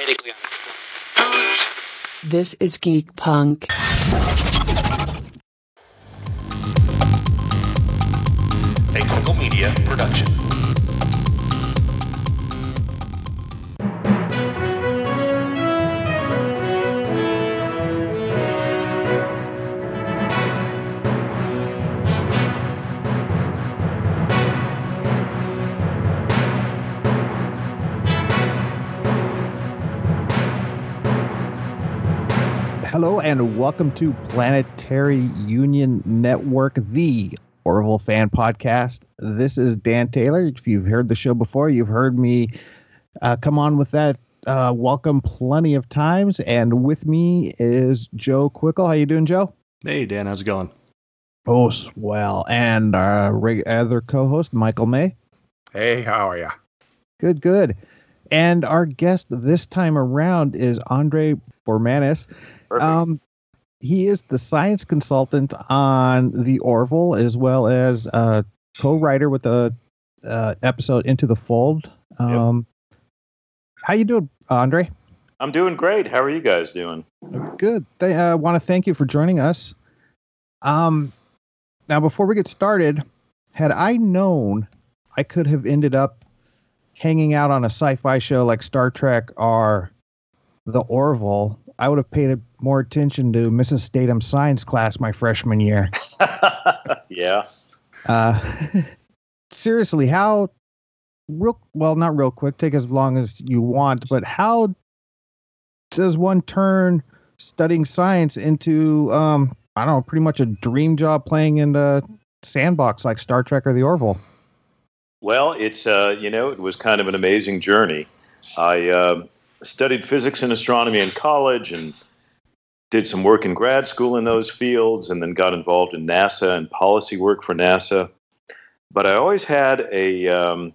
medically unexplained. This is Geek Punk. A Kringle Media production. And welcome to Planetary Union Network, the Orville fan podcast. This is Dan Taylor. If you've heard the show before, you've heard me uh, come on with that uh, welcome plenty of times. And with me is Joe Quickle. How you doing, Joe? Hey, Dan, how's it going? Oh, swell. And our reg- other co-host, Michael May. Hey, how are ya? Good, good. And our guest this time around is Andre Bormanis. Um, he is the science consultant on the Orville, as well as a co-writer with the uh, episode Into the Fold. Um, How you doing, Andre? I'm doing great. How are you guys doing? Good. I uh, want to thank you for joining us. Um, now, before we get started, had I known I could have ended up hanging out on a sci-fi show like Star Trek or the Orville, I would have paid more attention to Mrs. Statham science class my freshman year. yeah. Uh, seriously, how real well, not real quick, take as long as you want, but how does one turn studying science into um, I don't know, pretty much a dream job playing in the sandbox like Star Trek or the Orville? Well, it's uh, you know, it was kind of an amazing journey. I uh, studied physics and astronomy in college and did some work in grad school in those fields, and then got involved in NASA and policy work for NASA. But I always had a um,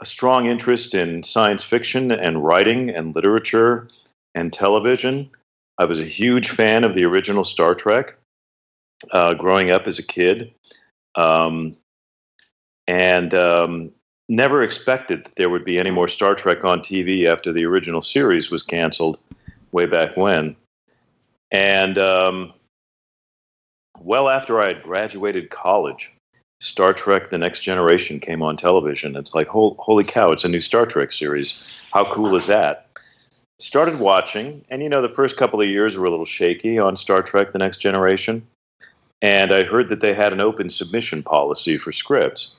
a strong interest in science fiction and writing and literature and television. I was a huge fan of the original Star Trek uh, growing up as a kid. Um, and um, never expected that there would be any more Star Trek on TV after the original series was canceled way back when. And um, well after I had graduated college, Star Trek The Next Generation came on television. It's like, holy cow, it's a new Star Trek series. How cool is that? Started watching, and you know, the first couple of years were a little shaky on Star Trek The Next Generation. And I heard that they had an open submission policy for scripts.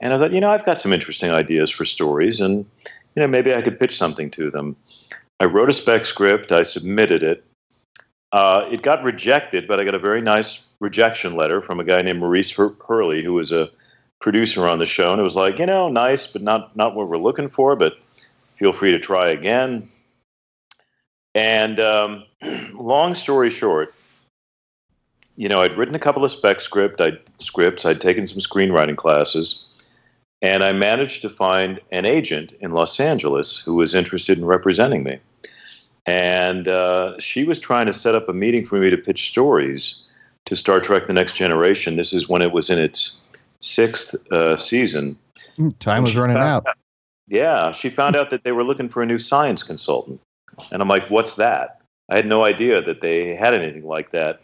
And I thought, you know, I've got some interesting ideas for stories, and you know, maybe I could pitch something to them. I wrote a spec script, I submitted it. Uh, it got rejected, but I got a very nice rejection letter from a guy named Maurice Hurley, who was a producer on the show, and it was like, you know, nice, but not not what we're looking for. But feel free to try again. And um, long story short, you know, I'd written a couple of spec script, I'd scripts, I'd taken some screenwriting classes, and I managed to find an agent in Los Angeles who was interested in representing me. And uh, she was trying to set up a meeting for me to pitch stories to Star Trek: The Next Generation. This is when it was in its sixth uh, season. Time was running out. Yeah, she found out that they were looking for a new science consultant. And I'm like, what's that? I had no idea that they had anything like that.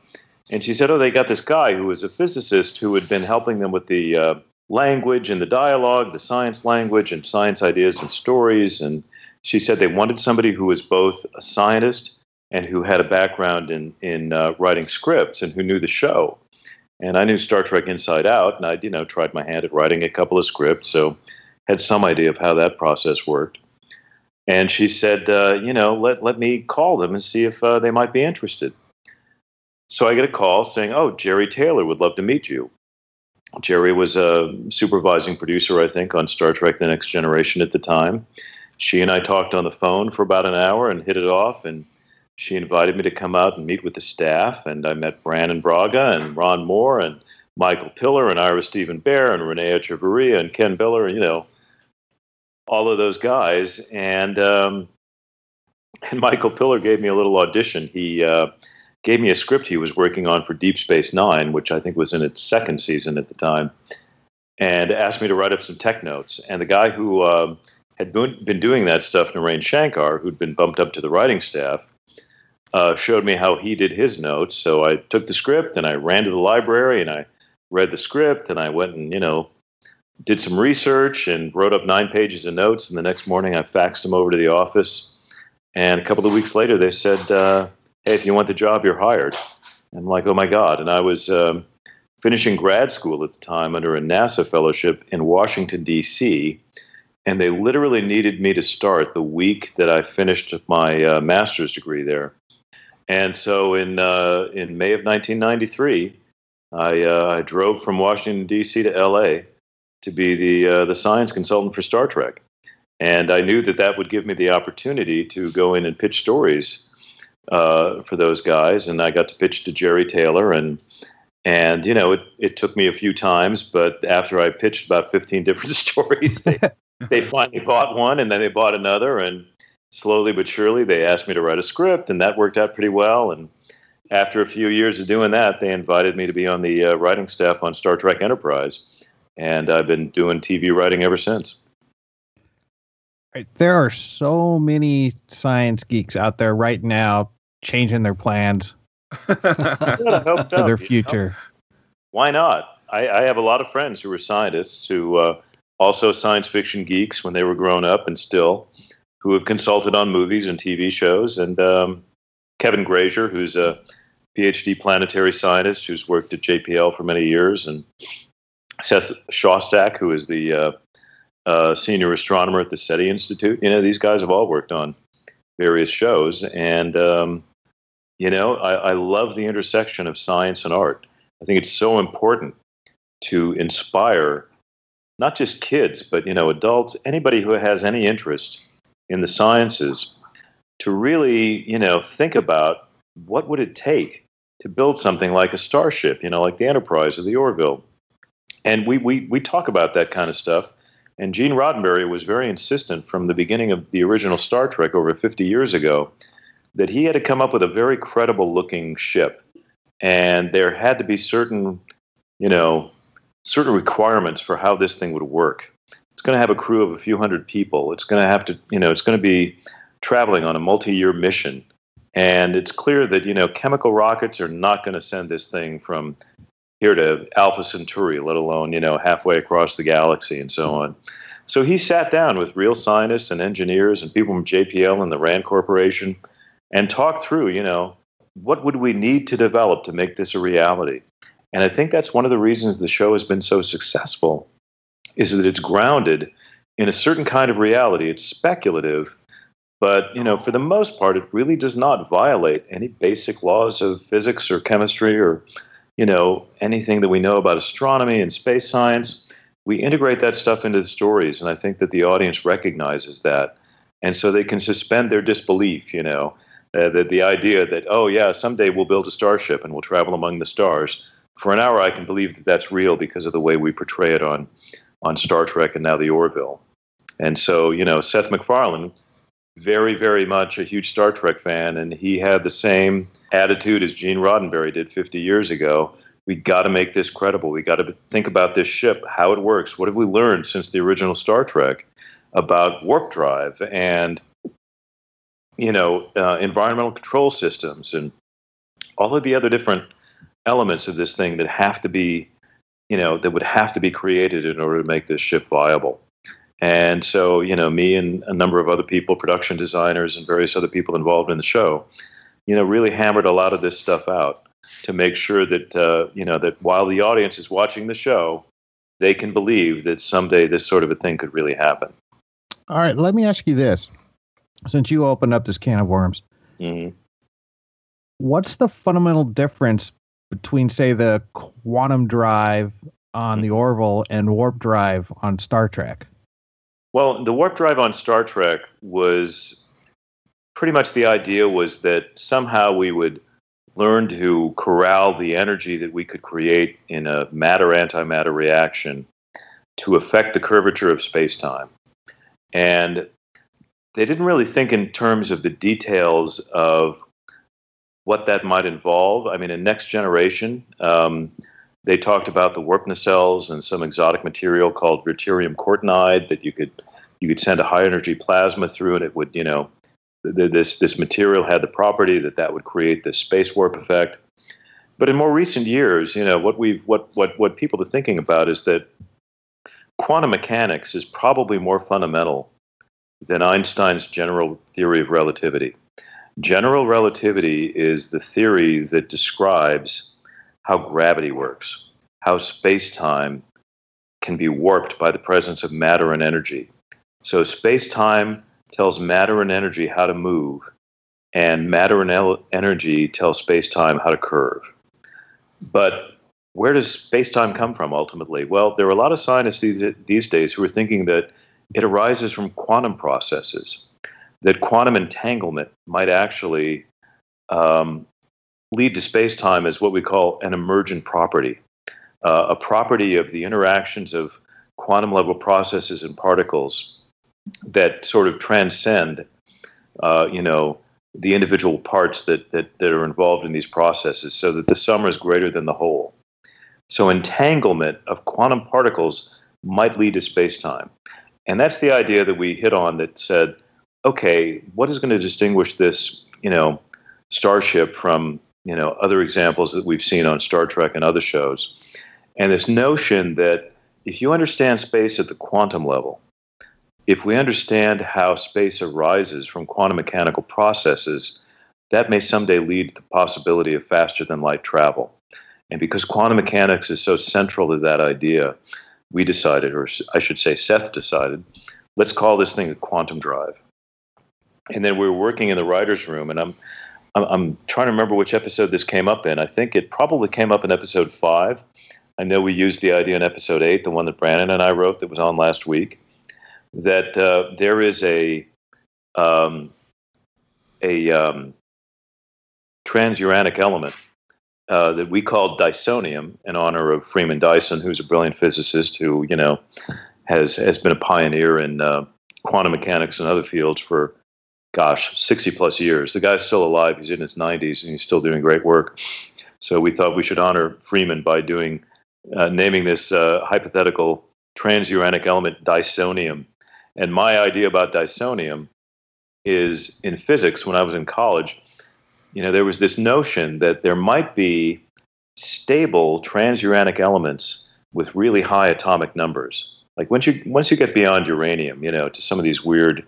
And she said, oh, they got this guy who was a physicist who had been helping them with the uh, language and the dialogue, the science language and science ideas and stories. And she said they wanted somebody who was both a scientist and who had a background in, in uh, writing scripts and who knew the show. And I knew Star Trek inside out, and I, you know, tried my hand at writing a couple of scripts, so had some idea of how that process worked. And she said, uh, you know, let, let me call them and see if uh, they might be interested. So I get a call saying, oh, Jeri Taylor would love to meet you. Jeri was a supervising producer, I think, on Star Trek The Next Generation at the time. She and I talked on the phone for about an hour and hit it off. And she invited me to come out and meet with the staff. And I met Brannon Braga and Ron Moore and Michael Piller and Ira Steven Behr and Renee Echevarria and Ken Biller, you know, all of those guys. And um, and Michael Piller gave me a little audition. He uh, gave me a script he was working on for Deep Space Nine, which I think was in its second season at the time, and asked me to write up some tech notes. And the guy who um, had been, doing that stuff, Naren Shankar, who'd been bumped up to the writing staff, uh, showed me how he did his notes. So I took the script and I ran to the library and I read the script and I went and, you know, did some research and wrote up nine pages of notes. And the next morning I faxed them over to the office. And a couple of weeks later, they said, uh, Hey, if you want the job, you're hired. And I'm like, Oh my God. And I was um, finishing grad school at the time under a NASA fellowship in Washington, D.C. And they literally needed me to start the week that I finished my uh, master's degree there. And so in uh, in May of 1993, I, uh, I drove from Washington D.C. to L.A. to be the uh, the science consultant for Star Trek, and I knew that that would give me the opportunity to go in and pitch stories uh, for those guys. And I got to pitch to Jeri Taylor, and and you know it it took me a few times, but after I pitched about 15 different stories, they, they finally bought one, and then they bought another, and slowly but surely they asked me to write a script, and that worked out pretty well. And after a few years of doing that, they invited me to be on the uh, writing staff on Star Trek Enterprise, and I've been doing TV writing ever since. There are so many science geeks out there right now changing their plans for their future. You know? Why not? I, I, have a lot of friends who are scientists who uh, also science fiction geeks when they were growing up and still who have consulted on movies and TV shows. And um, Kevin Grazier, who's a PhD planetary scientist who's worked at JPL for many years, and Seth Shostak, who is the uh, uh, senior astronomer at the SETI Institute. You know, these guys have all worked on various shows. And, um, you know, I, I love the intersection of science and art. I think it's so important to inspire not just kids, but, you know, adults, anybody who has any interest in the sciences to really, you know, think about what would it take to build something like a starship, you know, like the Enterprise or the Orville. And we, we, we talk about that kind of stuff. And Gene Roddenberry was very insistent from the beginning of the original Star Trek over 50 years ago that he had to come up with a very credible looking ship. And there had to be certain, you know, certain requirements for how this thing would work it's going to have a crew of a few hundred people. It's going to have to, you know, it's going to be traveling on a multi-year mission. And it's clear that, you know, chemical rockets are not going to send this thing from here to Alpha Centauri, let alone, you know, halfway across the galaxy and so on. So he sat down with real scientists and engineers and people from JPL and the RAND Corporation and talked through, you know, what would we need to develop to make this a reality? And I think that's one of the reasons the show has been so successful is that it's grounded in a certain kind of reality. It's speculative, but you know, for the most part, it really does not violate any basic laws of physics or chemistry or you know anything that we know about astronomy and space science. We integrate that stuff into the stories, and I think that the audience recognizes that, and so they can suspend their disbelief. You know, uh, the idea that oh yeah, someday we'll build a starship and we'll travel among the stars. For an hour, I can believe that that's real because of the way we portray it on on Star Trek and now the Orville. And so, you know, Seth MacFarlane, very, very much a huge Star Trek fan, and he had the same attitude as Gene Roddenberry did 50 years ago. We got to make this credible. We got to think about this ship, how it works. What have we learned since the original Star Trek about warp drive and you know uh, environmental control systems and all of the other different elements of this thing that have to be you know, that would have to be created in order to make this ship viable. And so, you know, me and a number of other people, production designers and various other people involved in the show, you know, really hammered a lot of this stuff out to make sure that, uh, you know, that while the audience is watching the show, they can believe that someday this sort of a thing could really happen. All right, let me ask you this. Since you opened up this can of worms, mm-hmm. what's the fundamental difference between say the quantum drive on the mm-hmm. Orville and warp drive on Star Trek? Well, the warp drive on Star Trek was pretty much the idea was that somehow we would learn to corral the energy that we could create in a matter antimatter reaction to affect the curvature of space-time. And they didn't really think in terms of the details of what that might involve. I mean, in Next Generation, um, they talked about the warp nacelles and some exotic material called verterium cortenide that you could you could send a high energy plasma through, and it would, you know, th- this this material had the property that that would create this space warp effect. But in more recent years, you know, what we've what what what people are thinking about is that quantum mechanics is probably more fundamental than Einstein's general theory of relativity. General relativity is the theory that describes how gravity works, how space time can be warped by the presence of matter and energy. So, space time tells matter and energy how to move, and matter and el- energy tell space time how to curve. But where does space time come from ultimately? Well, there are a lot of scientists these, these days who are thinking that it arises from quantum processes, that quantum entanglement might actually um, lead to space time as what we call an emergent property, uh, a property of the interactions of quantum level processes and particles that sort of transcend, uh, you know, the individual parts that, that, that are involved in these processes so that the sum is greater than the whole. So entanglement of quantum particles might lead to space-time. And that's the idea that we hit on that said, okay, what is going to distinguish this, you know, starship from, you know, other examples that we've seen on Star Trek and other shows? And this notion that if you understand space at the quantum level, if we understand how space arises from quantum mechanical processes, that may someday lead to the possibility of faster than light travel. And because quantum mechanics is so central to that idea, we decided, or I should say, Seth decided, let's call this thing a quantum drive. And then we were working in the writer's room, and I'm, I'm, trying to remember which episode this came up in. I think it probably came up in episode five. I know we used the idea in episode eight, the one that Brannon and I wrote that was on last week that uh, there is a um, a um, transuranic element uh, that we call Dysonium in honor of Freeman Dyson, who's a brilliant physicist who you know has has been a pioneer in uh, quantum mechanics and other fields for gosh 60 plus years. The guy's still alive; he's in his 90s and he's still doing great work. So we thought we should honor Freeman by doing uh, naming this uh, hypothetical transuranic element Dysonium and my idea about dysonium is in physics, when I was in college, you know, there was this notion that there might be stable transuranic elements with really high atomic numbers. Like once you once you get beyond uranium, you know, to some of these weird,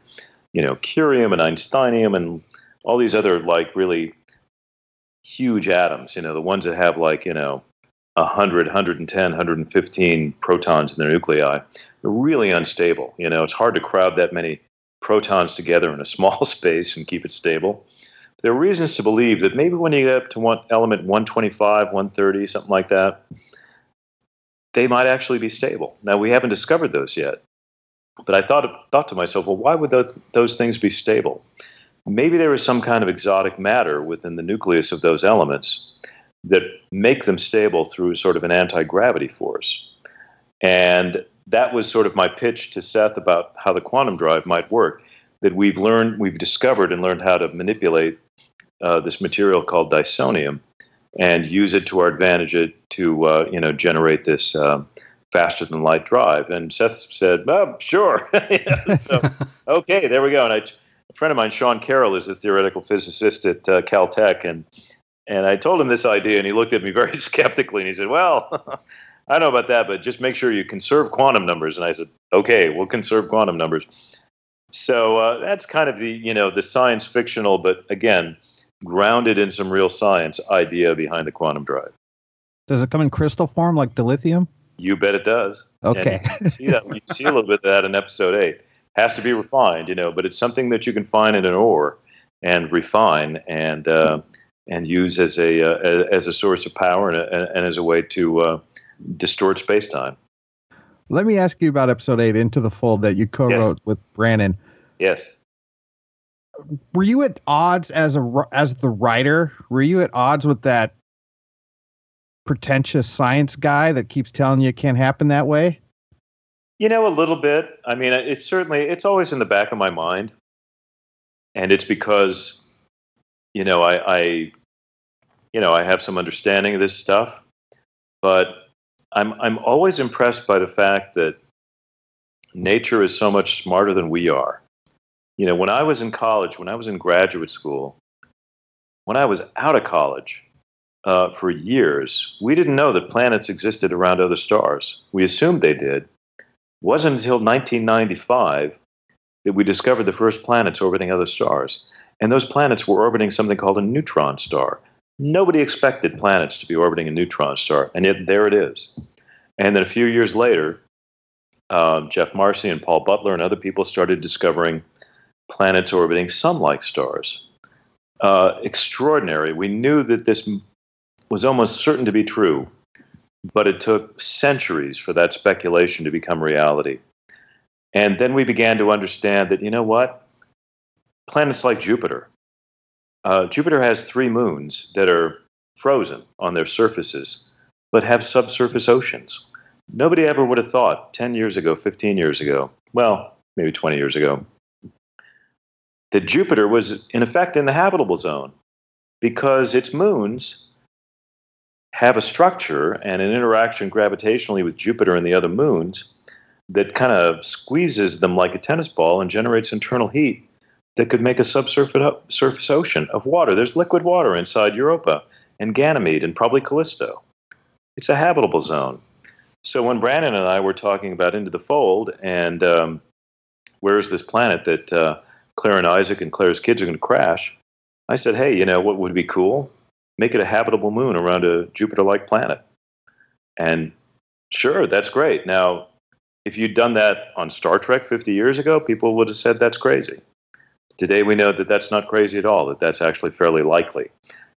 you know, curium and einsteinium and all these other like really huge atoms, you know, the ones that have like, you know, 100, 110, 115 protons in their nuclei they're really unstable. You know, it's hard to crowd that many protons together in a small space and keep it stable. There are reasons to believe that maybe when you get up to one element 125, 130, something like that, they might actually be stable. Now we haven't discovered those yet, but I thought thought to myself, well, why would those, those things be stable? Maybe there is some kind of exotic matter within the nucleus of those elements that make them stable through sort of an anti gravity force. And that was sort of my pitch to Seth about how the quantum drive might work. That we've learned, we've discovered and learned how to manipulate uh, this material called dysonium and use it to our advantage to uh, you know generate this um, faster than light drive. And Seth said, "Oh, sure, so, okay, there we go." And I, a friend of mine, Sean Carroll, is a theoretical physicist at uh, Caltech, and and I told him this idea, and he looked at me very skeptically, and he said, "Well." I don't know about that, but just make sure you conserve quantum numbers. And I said, okay, we'll conserve quantum numbers. So uh, that's kind of the you know the science fictional, but again, grounded in some real science idea behind the quantum drive. Does it come in crystal form like dilithium? You bet it does. Okay. you see that you see a little bit of that in episode eight. Has to be refined, you know, but it's something that you can find in an ore and refine and uh, and use as a uh, as a source of power and, a, and as a way to uh, distort space time. Let me ask you about episode eight, Into the Fold, that you co-wrote yes. with Brannon. Yes. Were you at odds as a as the writer? Were you at odds with that pretentious science guy that keeps telling you it can't happen that way? You know, a little bit. I mean, it's certainly it's always in the back of my mind, and it's because you know I, I you know I have some understanding of this stuff, but I'm I'm always impressed by the fact that nature is so much smarter than we are. You know, when I was in college, when I was in graduate school, when I was out of college uh, for years, we didn't know that planets existed around other stars. We assumed they did. It wasn't until 1995 that we discovered the first planets orbiting other stars. And those planets were orbiting something called a neutron star. Nobody expected planets to be orbiting a neutron star, and yet there it is. And then a few years later, um, Geoff Marcy and Paul Butler and other people started discovering planets orbiting sun like stars. Uh, extraordinary. We knew that this was almost certain to be true, but it took centuries for that speculation to become reality. And then we began to understand that, you know what? Planets like Jupiter. Uh, Jupiter has three moons that are frozen on their surfaces, but have subsurface oceans. Nobody ever would have thought 10 years ago, 15 years ago, well, maybe 20 years ago, that Jupiter was in effect in the habitable zone because its moons have a structure and an interaction gravitationally with Jupiter and the other moons that kind of squeezes them like a tennis ball and generates internal heat that could make a subsurface surface ocean of water. There's liquid water inside Europa and Ganymede and probably Callisto. It's a habitable zone. So when Brannon and I were talking about Into the Fold and um, where is this planet that uh, Claire and Isaac and Claire's kids are going to crash, I said, hey, you know what would be cool? Make it a habitable moon around a Jupiter like planet. And sure, that's great. Now, if you'd done that on Star Trek 50 years ago, people would have said that's crazy. Today, we know that that's not crazy at all, that that's actually fairly likely.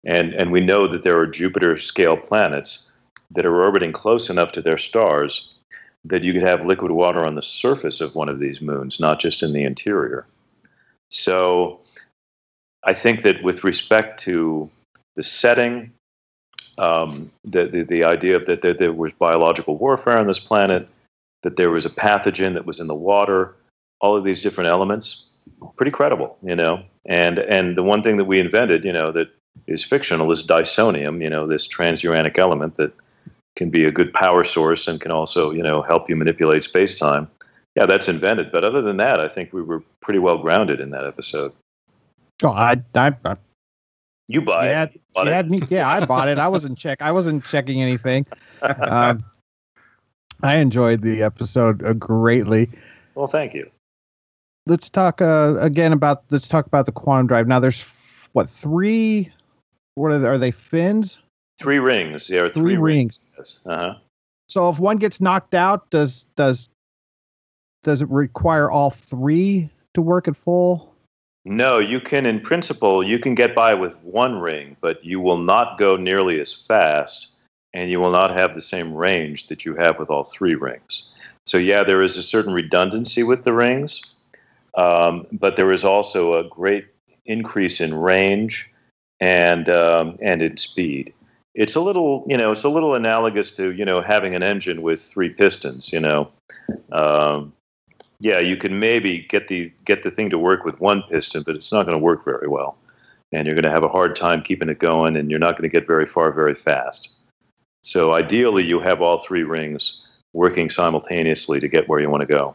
And, and we know that there are Jupiter scale planets that are orbiting close enough to their stars that you could have liquid water on the surface of one of these moons, not just in the interior. So I think that with respect to the setting, um, the, the, the, idea of that there, there was biological warfare on this planet, that there was a pathogen that was in the water, all of these different elements, pretty credible, you know. And and the one thing that we invented, you know, that is fictional is dysonium, you know, this transuranic element that can be a good power source and can also, you know, help you manipulate space time. Yeah, that's invented. But other than that, I think we were pretty well grounded in that episode. Oh, I, I, I you buy had, it. You. Had me, yeah, I bought it. I wasn't check. I wasn't checking anything. Um, I enjoyed the episode uh, greatly. Well, thank you. Let's talk uh, again about. Let's talk about the quantum drive. Now, there's f- what three? What are they, are they fins? Three rings. Are three, three rings. rings. Uh-huh. So if one gets knocked out, does does does it require all three to work at full? No, you can, in principle, you can get by with one ring, but you will not go nearly as fast and you will not have the same range that you have with all three rings. So, yeah, there is a certain redundancy with the rings, um, but there is also a great increase in range and um, and in speed. It's a little, you know, it's a little analogous to you know having an engine with three pistons. You know, um, yeah, you can maybe get the get the thing to work with one piston, but it's not going to work very well, and you're going to have a hard time keeping it going, and you're not going to get very far very fast. So ideally, you have all three rings working simultaneously to get where you want to go.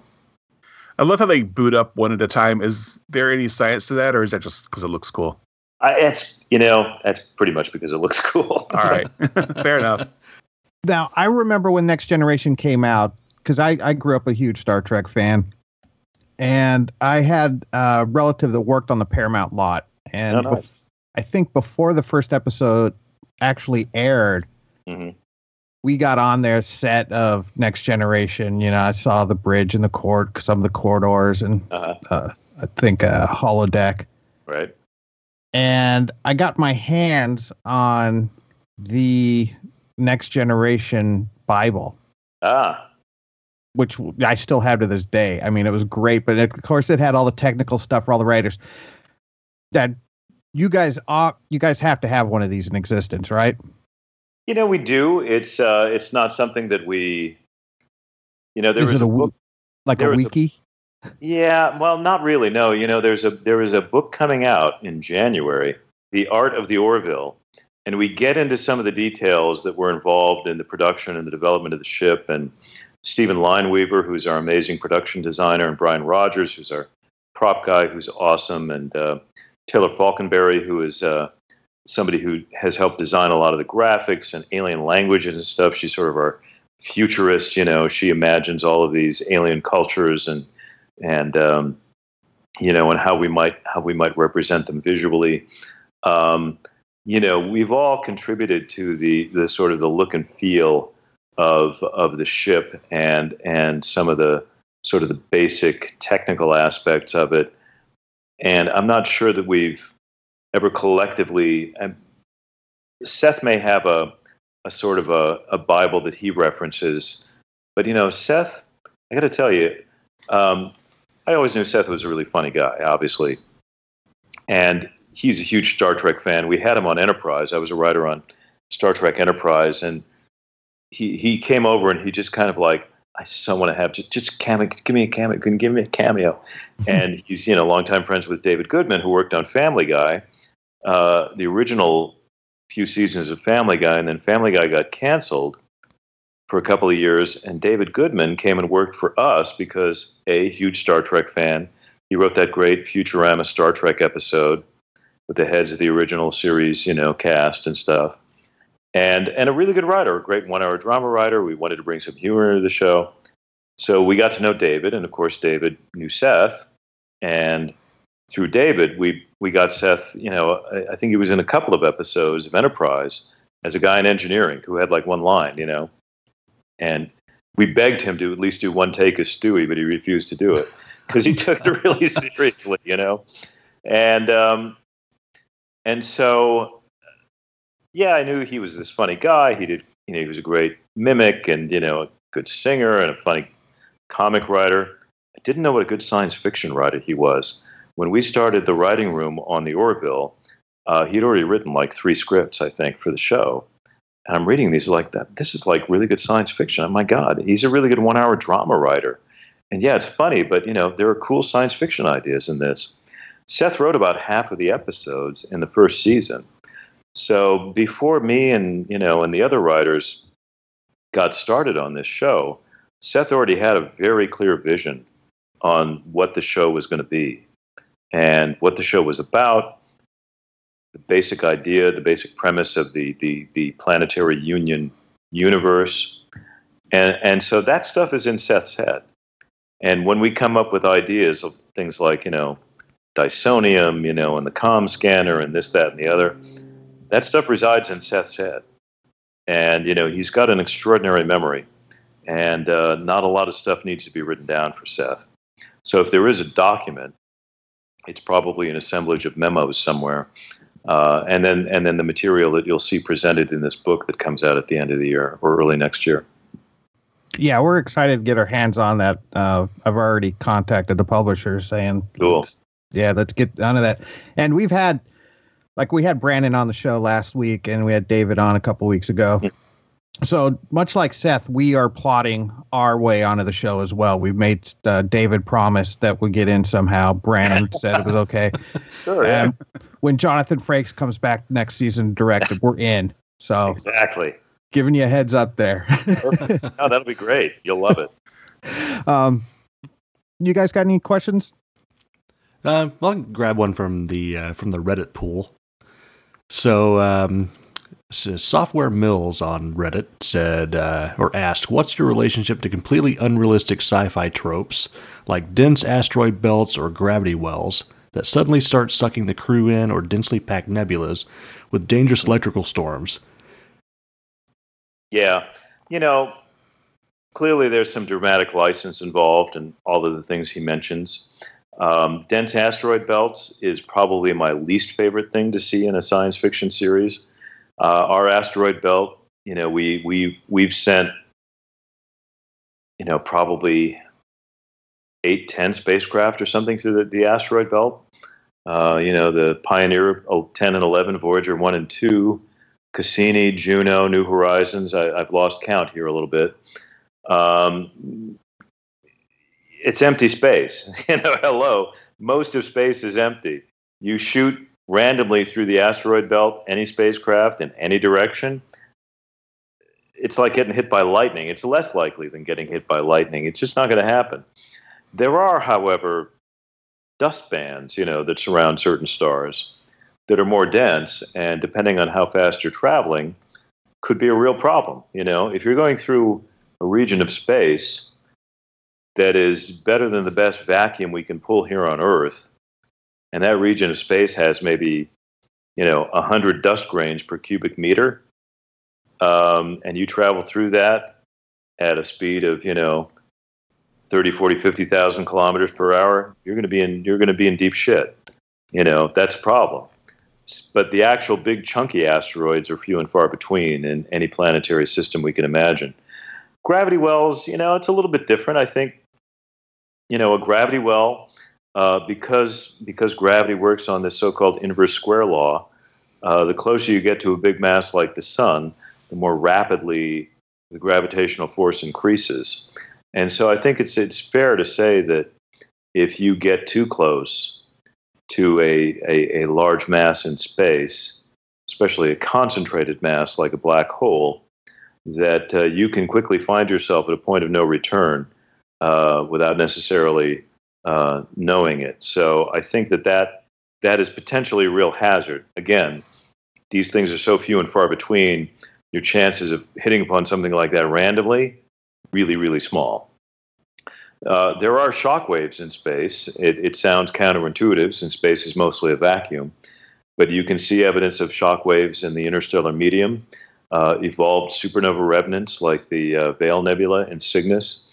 I love how they boot up one at a time. Is there any science to that, or is that just because it looks cool? I, it's you know that's pretty much because it looks cool. All right, fair enough. Now I remember when Next Generation came out because I, I grew up a huge Star Trek fan, and I had a relative that worked on the Paramount lot, and Oh, nice. bef- I think before the first episode actually aired, Mhm. we got on their set of Next Generation. You know, I saw the bridge and the court, some of the corridors, and Uh-huh. uh, I think a holodeck Right. and I got my hands on the Next Generation Bible, Ah, which I still have to this day. I mean, it was great, but it, of course, it had all the technical stuff for all the writers. That you guys are, you guys have to have one of these in existence, right? you know we do. It's uh, it's not something that we, you know, there Is was a a, book. like a was a- wiki? Yeah, well, not really. No, you know, there's a there is a book coming out in January, The Art of the Orville, and we get into some of the details that were involved in the production and the development of the ship and Stephen Lineweaver, who's our amazing production designer, and Brian Rogers, who's our prop guy, who's awesome, and uh, Taylor Falconberry, who is uh, somebody who has helped design a lot of the graphics and alien languages and stuff. She's sort of our futurist. You know, she imagines all of these alien cultures and and um, you know, and how we might how we might represent them visually. Um, you know, we've all contributed to the the sort of the look and feel of of the ship and and some of the sort of the basic technical aspects of it. And I'm not sure that we've ever collectively. Seth may have a a sort of a, a Bible that he references, but you know, Seth, I got to tell you, um, I always knew Seth was a really funny guy, obviously, and he's a huge Star Trek fan. We had him on Enterprise. I was a writer on Star Trek Enterprise, and he he came over and he just kind of like, I so want to have just just cameo, give me a cameo, can give me a cameo. and he's you know longtime friends with David Goodman, who worked on Family Guy, uh, the original few seasons of Family Guy, and then Family Guy got canceled for a couple of years, and David Goodman came and worked for us because a huge Star Trek fan. He wrote that great Futurama Star Trek episode with the heads of the original series, you know, cast and stuff. And and a really good writer, a great one-hour drama writer. We wanted to bring some humor to the show. So we got to know David, and of course David knew Seth. And through David, we we got Seth, you know, I, I think he was in a couple of episodes of Enterprise as a guy in engineering who had like one line, you know. And we begged him to at least do one take as Stewie, but he refused to do it because he took it really seriously, you know. And um, and so, yeah, I knew he was this funny guy. He did, you know, he was a great mimic and you know a good singer and a funny comic writer. I didn't know what a good science fiction writer he was. When we started the writing room on the Orville, uh, he'd already written like three scripts, I think, for the show. And I'm reading these like that. This is like really good science fiction. Oh my God, he's a really good one-hour drama writer. And yeah, it's funny, but you know, there are cool science fiction ideas in this. Seth wrote about half of the episodes in the first season. So before me and you know and the other writers got started on this show, Seth already had a very clear vision on what the show was going to be and what the show was about, the basic idea, the basic premise of the the, the planetary union universe, and and so that stuff is in Seth's head. And when we come up with ideas of things like you know Dysonium, you know, and the com scanner and this, that, and the other, that stuff resides in Seth's head, and you know he's got an extraordinary memory, and uh, not a lot of stuff needs to be written down for Seth. So if there is a document, it's probably an assemblage of memos somewhere uh, and then and then the material that you'll see presented in this book that comes out at the end of the year or early next year. Yeah, we're excited to get our hands on that. Uh, I've already contacted the publisher saying, Cool. yeah, let's get onto that. And we've had, like, we had Brannon on the show last week, and we had David on a couple weeks ago. Yeah. So much like Seth, we are plotting our way onto the show as well. We've made uh, David promise that we get in somehow. Brannon said it was okay. Sure. Yeah. Um, when Jonathan Frakes comes back next season directed, we're in. So exactly. giving you a heads up there. Oh, that'll be great. You'll love it. um, you guys got any questions? Uh, well, I'll grab one from the uh, from the Reddit pool. So, um, so Software Mills on Reddit said uh, or asked, "What's your relationship to completely unrealistic sci-fi tropes like dense asteroid belts or gravity wells that suddenly start sucking the crew in, or densely packed nebulas with dangerous electrical storms?" Yeah. You know, clearly there's some dramatic license involved in all of the things he mentions. Um, dense asteroid belts is probably my least favorite thing to see in a science fiction series. Uh, our asteroid belt, you know, we we've we've sent, you know, probably eight, ten spacecraft or something through the, the asteroid belt. Uh, you know, the Pioneer oh, 10 and 11, Voyager 1 and 2, Cassini, Juno, New Horizons. I, I've lost count here a little bit. Um, it's empty space. you know, hello. Most of space is empty. You shoot randomly through the asteroid belt, any spacecraft in any direction. it's like getting hit by lightning. It's less likely than getting hit by lightning. It's just not going to happen. There are, however, dust bands, you know, that surround certain stars that are more dense, and depending on how fast you're traveling, could be a real problem. You know, if you're going through a region of space that is better than the best vacuum we can pull here on Earth, and that region of space has maybe, you know, 100 dust grains per cubic meter, um, and you travel through that at a speed of, you know, 30, 40, 50,000 kilometers per hour, you're going to be in you're going to be in deep shit. You know, that's a problem. But the actual big chunky asteroids are few and far between in any planetary system we can imagine. Gravity wells, you know, it's a little bit different. I think, you know, a gravity well, uh, because because gravity works on this so-called inverse square law. Uh, the closer you get to a big mass like the sun, the more rapidly the gravitational force increases. And so I think it's it's fair to say that if you get too close to a, a, a large mass in space, especially a concentrated mass like a black hole, that uh, you can quickly find yourself at a point of no return uh, without necessarily uh, knowing it. So I think that, that that is potentially a real hazard. Again, these things are so few and far between. Your chances of hitting upon something like that randomly really, really small. Uh, there are shock waves in space. It, it, sounds counterintuitive since space is mostly a vacuum, but you can see evidence of shock waves in the interstellar medium. Uh, evolved supernova remnants like the uh, Veil Nebula in Cygnus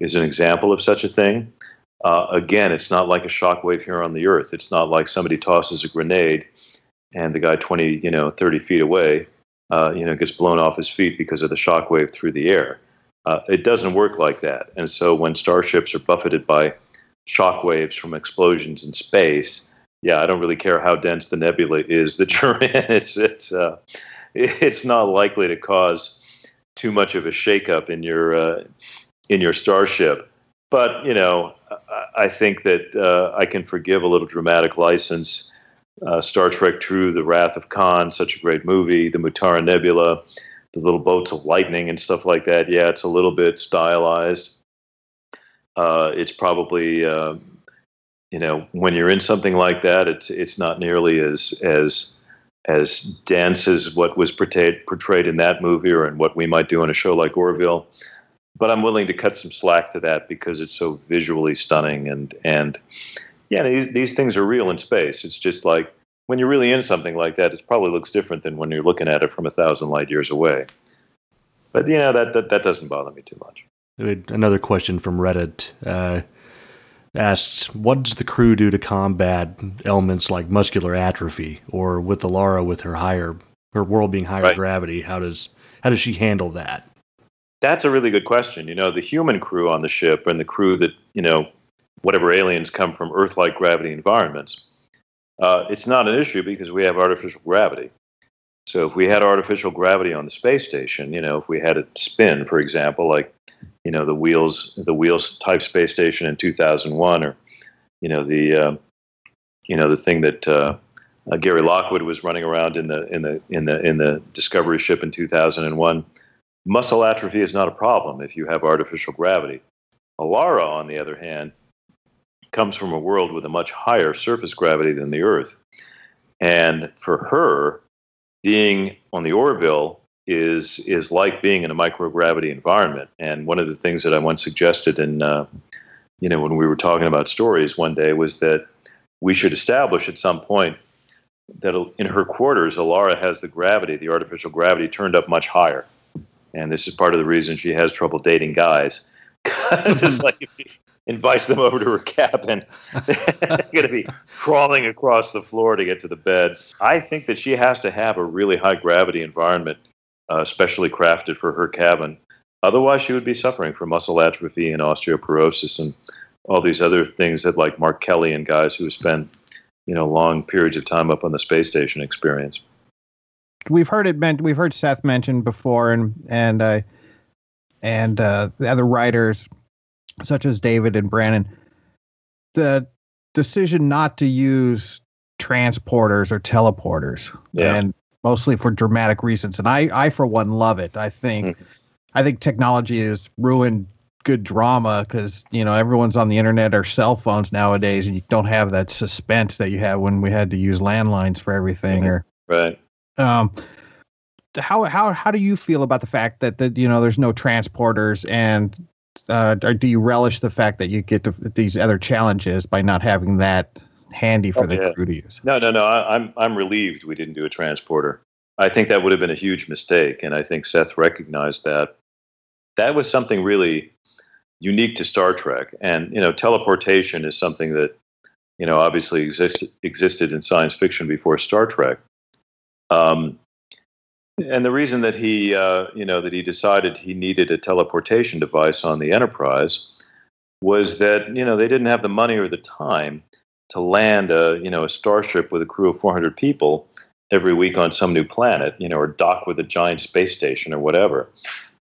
is an example of such a thing. Uh, again, it's not like a shock wave here on the Earth. It's not like somebody tosses a grenade and the guy 20, you know, 30 feet away, uh, you know, gets blown off his feet because of the shock wave through the air. Uh, it doesn't work like that. And so when starships are buffeted by shock waves from explosions in space, yeah, I don't really care how dense the nebula is that you're in. It's it's uh, it's not likely to cause too much of a shakeup in your uh, in your starship. But you know, I think that uh, I can forgive a little dramatic license. Uh, Star Trek: II, The Wrath of Khan, such a great movie. The Mutara Nebula the little boats of lightning and stuff like that. Yeah, it's a little bit stylized. Uh, it's probably uh, you know when you're in something like that, it's it's not nearly as as as dense as what was portrayed portrayed in that movie or in what we might do on a show like Orville. But I'm willing to cut some slack to that because it's so visually stunning and and yeah, these these things are real in space. It's just like when you're really in something like that, it probably looks different than when you're looking at it from a thousand light years away. But you know that that, that doesn't bother me too much. Another question from Reddit uh, asks, "What does the crew do to combat elements like muscular atrophy, or with Alara with her higher her world being higher right. gravity? How does how does she handle that?" That's a really good question. You know, the human crew on the ship and the crew that you know, whatever aliens come from Earth-like gravity environments uh, it's not an issue because we have artificial gravity. So if we had artificial gravity on the space station, you know, if we had it spin, for example, like you know the wheels, the wheels type space station in 2001, or you know the uh, you know the thing that uh, uh, Gary Lockwood was running around in the in the in the in the Discovery ship in 2001. Muscle atrophy is not a problem if you have artificial gravity. Alara, on the other hand, comes from a world with a much higher surface gravity than the Earth. And for her, being on the Orville is is like being in a microgravity environment. And one of the things that I once suggested, in uh, you know, when we were talking about stories one day, was that we should establish at some point that in her quarters, Alara has the gravity, the artificial gravity, turned up much higher. And this is part of the reason she has trouble dating guys. it's like if she invites them over to her cabin. They're going to be crawling across the floor to get to the bed. I think that she has to have a really high gravity environment, uh, specially crafted for her cabin. Otherwise, she would be suffering from muscle atrophy and osteoporosis and all these other things that, like Mark Kelly and guys who spend, you know, long periods of time up on the space station experience. We've heard it meant. We've heard Seth mentioned before, and and uh, and uh, the other writers such as David and Brannon, the decision not to use transporters or teleporters. Yeah. And mostly for dramatic reasons, and I, I for one, love it. I think, I think technology has ruined good drama because you know everyone's on the internet or cell phones nowadays, and you don't have that suspense that you had when we had to use landlines for everything. Mhm. Or Right. Um, how how how do you feel about the fact that that you know there's no transporters and uh, do you relish the fact that you get to these other challenges by not having that handy for Oh, the yeah. crew to use? No, no, no. I, I'm I'm relieved we didn't do a transporter. I think that would have been a huge mistake, and I think Seth recognized that. That was something really unique to Star Trek, and you know, teleportation is something that you know obviously existed existed in science fiction before Star Trek. Um, and the reason that he, uh, you know, that he decided he needed a teleportation device on the Enterprise was that you know they didn't have the money or the time to land a you know a starship with a crew of 400 people every week on some new planet, you know, or dock with a giant space station or whatever.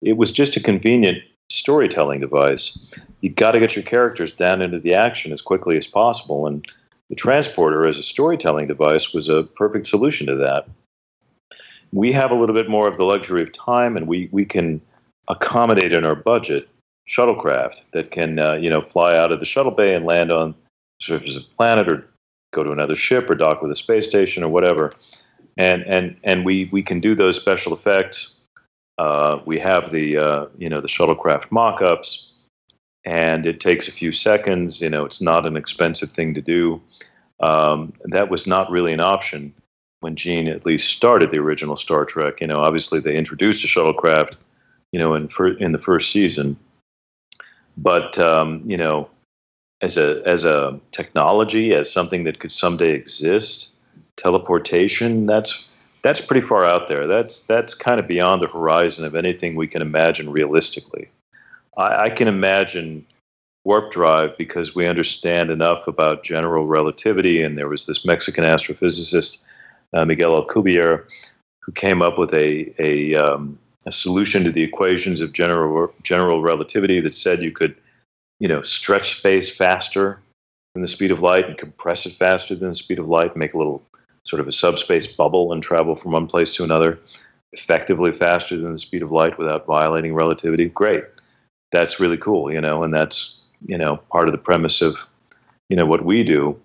It was just a convenient storytelling device. You got to get your characters down into the action as quickly as possible, and the transporter as a storytelling device was a perfect solution to that. We have a little bit more of the luxury of time, and we we can accommodate in our budget shuttlecraft that can uh, you know fly out of the shuttle bay and land on the surface of a planet or go to another ship or dock with a space station or whatever. And and and we we can do those special effects. Uh, we have the uh, you know the shuttlecraft mock-ups and it takes a few seconds. You know it's not an expensive thing to do. Um, that was not really an option when Gene at least started the original Star Trek you know obviously they introduced a shuttlecraft you know in fir- in the first season. But um, you know as a as a technology as something that could someday exist teleportation that's that's pretty far out there. That's that's kind of beyond the horizon of anything we can imagine realistically. I, I can imagine warp drive because we understand enough about general relativity and there was this mexican astrophysicist uh, miguel alcubierre who came up with a a, um, a solution to the equations of general general relativity that said you could you know, stretch space faster than the speed of light and compress it faster than the speed of light, make a little sort of a subspace bubble and travel from one place to another effectively faster than the speed of light without violating relativity. Great. That's really cool, you know, and that's, you know, part of the premise of, you know, what we do.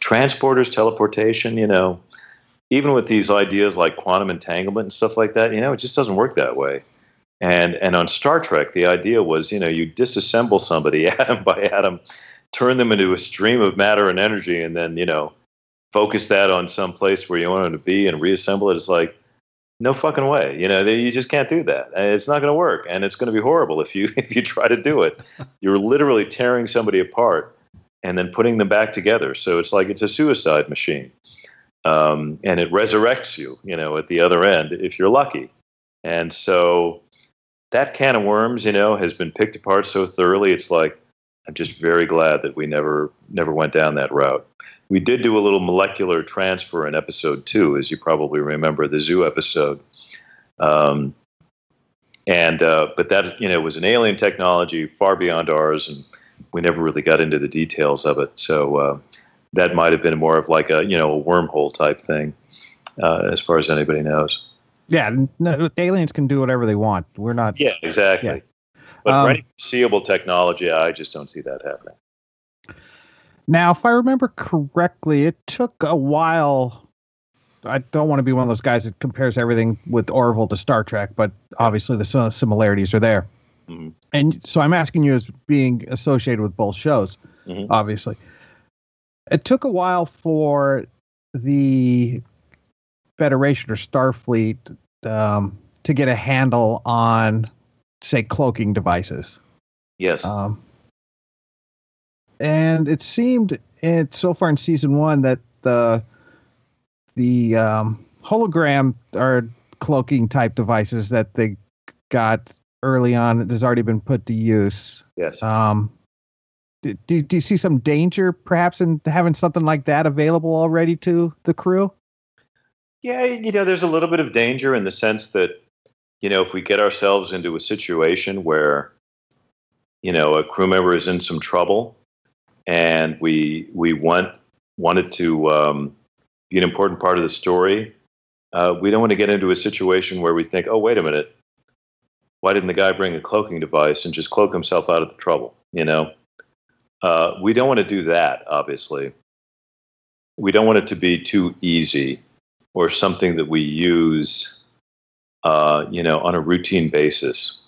Transporters, teleportation, you know, even with these ideas like quantum entanglement and stuff like that, you know, it just doesn't work that way. And and on Star Trek, the idea was, you know, you disassemble somebody atom by atom, turn them into a stream of matter and energy, and then you know, focus that on some place where you want them to be and reassemble it. It's like no fucking way. You know, they, you just can't do that. It's not going to work, and it's going to be horrible if you if you try to do it. You're literally tearing somebody apart and then putting them back together. So it's like it's a suicide machine, um, and it resurrects you. You know, at the other end if you're lucky. And so that can of worms, you know, has been picked apart so thoroughly. It's like I'm just very glad that we never never went down that route. We did do a little molecular transfer in episode two, as you probably remember, the zoo episode. Um, and uh, but that you know was an alien technology far beyond ours, and we never really got into the details of it. So uh, that might have been more of like a you know a wormhole type thing, uh, as far as anybody knows. Yeah, no, aliens can do whatever they want. We're not. Yeah, exactly. Yeah. But Um, for any foreseeable technology, I just don't see that happening. Now, if I remember correctly, it took a while. I don't want to be one of those guys that compares everything with Orville to Star Trek, but obviously the similarities are there. Mhm. And so I'm asking you as being associated with both shows, Mhm. obviously. It took a while for the Federation or Starfleet um, to get a handle on, say, cloaking devices. Yes. Um, and it seemed it so far in season one that the the um, hologram or cloaking type devices that they got early on has already been put to use. yes. Um, do, do, do you see some danger perhaps in having something like that available already to the crew? Yeah, you know, there's a little bit of danger in the sense that, you know, if we get ourselves into a situation where, you know, a crew member is in some trouble, and we we want wanted to um, be an important part of the story, uh, we don't want to get into a situation where we think, oh, wait a minute, why didn't the guy bring a cloaking device and just cloak himself out of the trouble? You know, uh, we don't want to do that. Obviously, we don't want it to be too easy or something that we use, uh, you know, on a routine basis.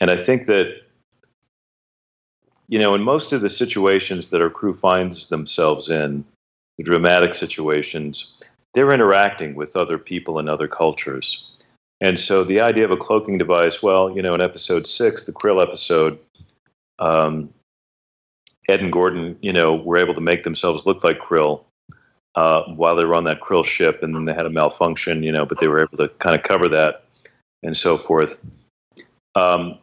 And I think that, you know, in most of the situations that our crew finds themselves in, the dramatic situations, they're interacting with other people and other cultures. And so the idea of a cloaking device, well, you know, in episode six, the Krill episode, um, Ed and Gordon, you know, were able to make themselves look like Krill uh, while they were on that Krill ship, and then they had a malfunction, you know, but they were able to kind of cover that and so forth. Um,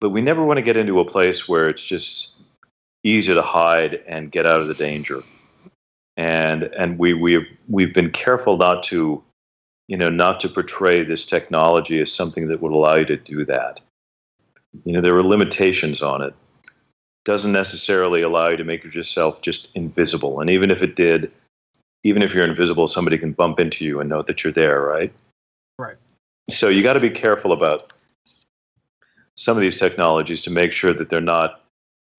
but we never want to get into a place where it's just easy to hide and get out of the danger. And and we we we've been careful not to, you know, not to portray this technology as something that would allow you to do that. You know, there are limitations on it. Doesn't necessarily allow you to make yourself just invisible. And even if it did, even if you're invisible, somebody can bump into you and know that you're there, right? Right. So you got to be careful about some of these technologies to make sure that they're not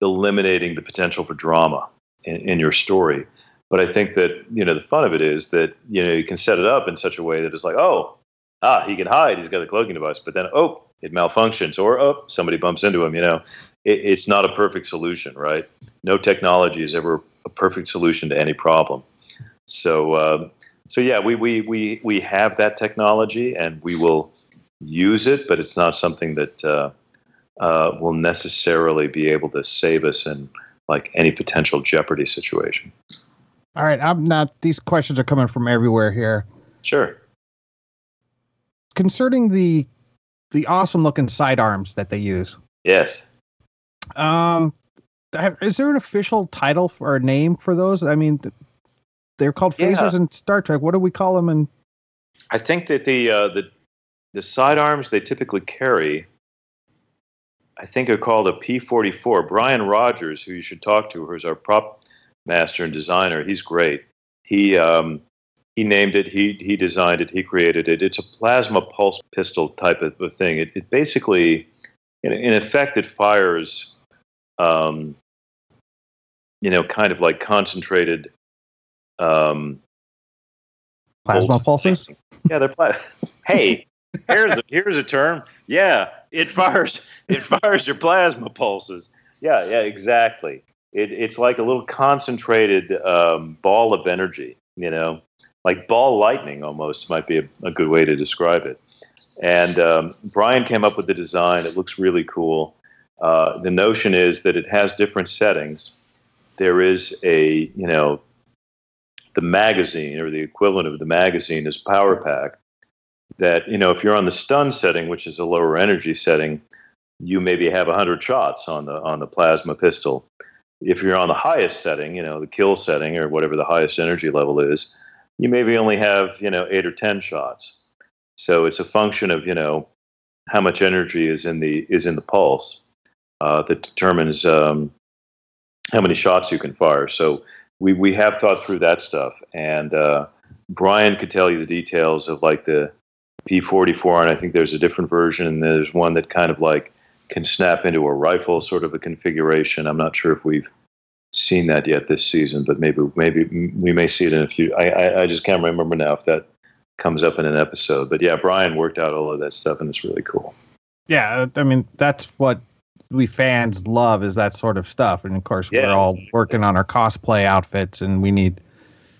eliminating the potential for drama in, in your story. But I think that you know the fun of it is that you know you can set it up in such a way that it's like, oh, ah, he can hide. He's got a cloaking device. But then, oh, it malfunctions, or oh, somebody bumps into him. You know, it, it's not a perfect solution, right? No technology is ever a perfect solution to any problem. So, um, so yeah, we we we we have that technology, and we will use it, but it's not something that uh, uh, will necessarily be able to save us in like any potential jeopardy situation. All right, I'm not. These questions are coming from everywhere here. Sure. Concerning the the awesome looking sidearms that they use. Yes. Um, is there an official title for, or name for those? I mean, they're called Yeah. phasers in Star Trek. What do we call them? in I think that the uh, the the sidearms they typically carry, I think are called a P44. Brian Rogers, who you should talk to, who's our prop master and designer, he's great. He um, he named it. He he designed it. He created it. It's a plasma pulse pistol type of a thing. It, it basically, in, in effect, it fires, um, you know, kind of like concentrated. Um, plasma pulses? Yeah, they're pla- Hey, here's a, here's a term. Yeah, it fires it fires your plasma pulses. Yeah, yeah, exactly. It, it's like a little concentrated um, ball of energy. You know, like ball lightning almost might be a, a good way to describe it. And um, Brian came up with the design. It looks really cool. Uh, the notion is that it has different settings. There is a you know the magazine or the equivalent of the magazine is power pack that you know if you're on the stun setting which is a lower energy setting you maybe have 100 shots on the on the plasma pistol. If you're on the highest setting you know the kill setting or whatever the highest energy level is you maybe only have you know 8 or 10 shots. So it's a function of you know how much energy is in the is in the pulse uh, that determines um, how many shots you can fire so we we have thought through that stuff, and uh, Brian could tell you the details of like the P44, and I think there's a different version. And there's one that kind of like can snap into a rifle, sort of a configuration. I'm not sure if we've seen that yet this season, but maybe maybe we may see it in a few. I I, I just can't remember now if that comes up in an episode. But yeah, Brian worked out all of that stuff, and it's really cool. Yeah, I mean that's what we fans love is that sort of stuff, and of course Yeah, we're all exactly. working on our cosplay outfits, and we need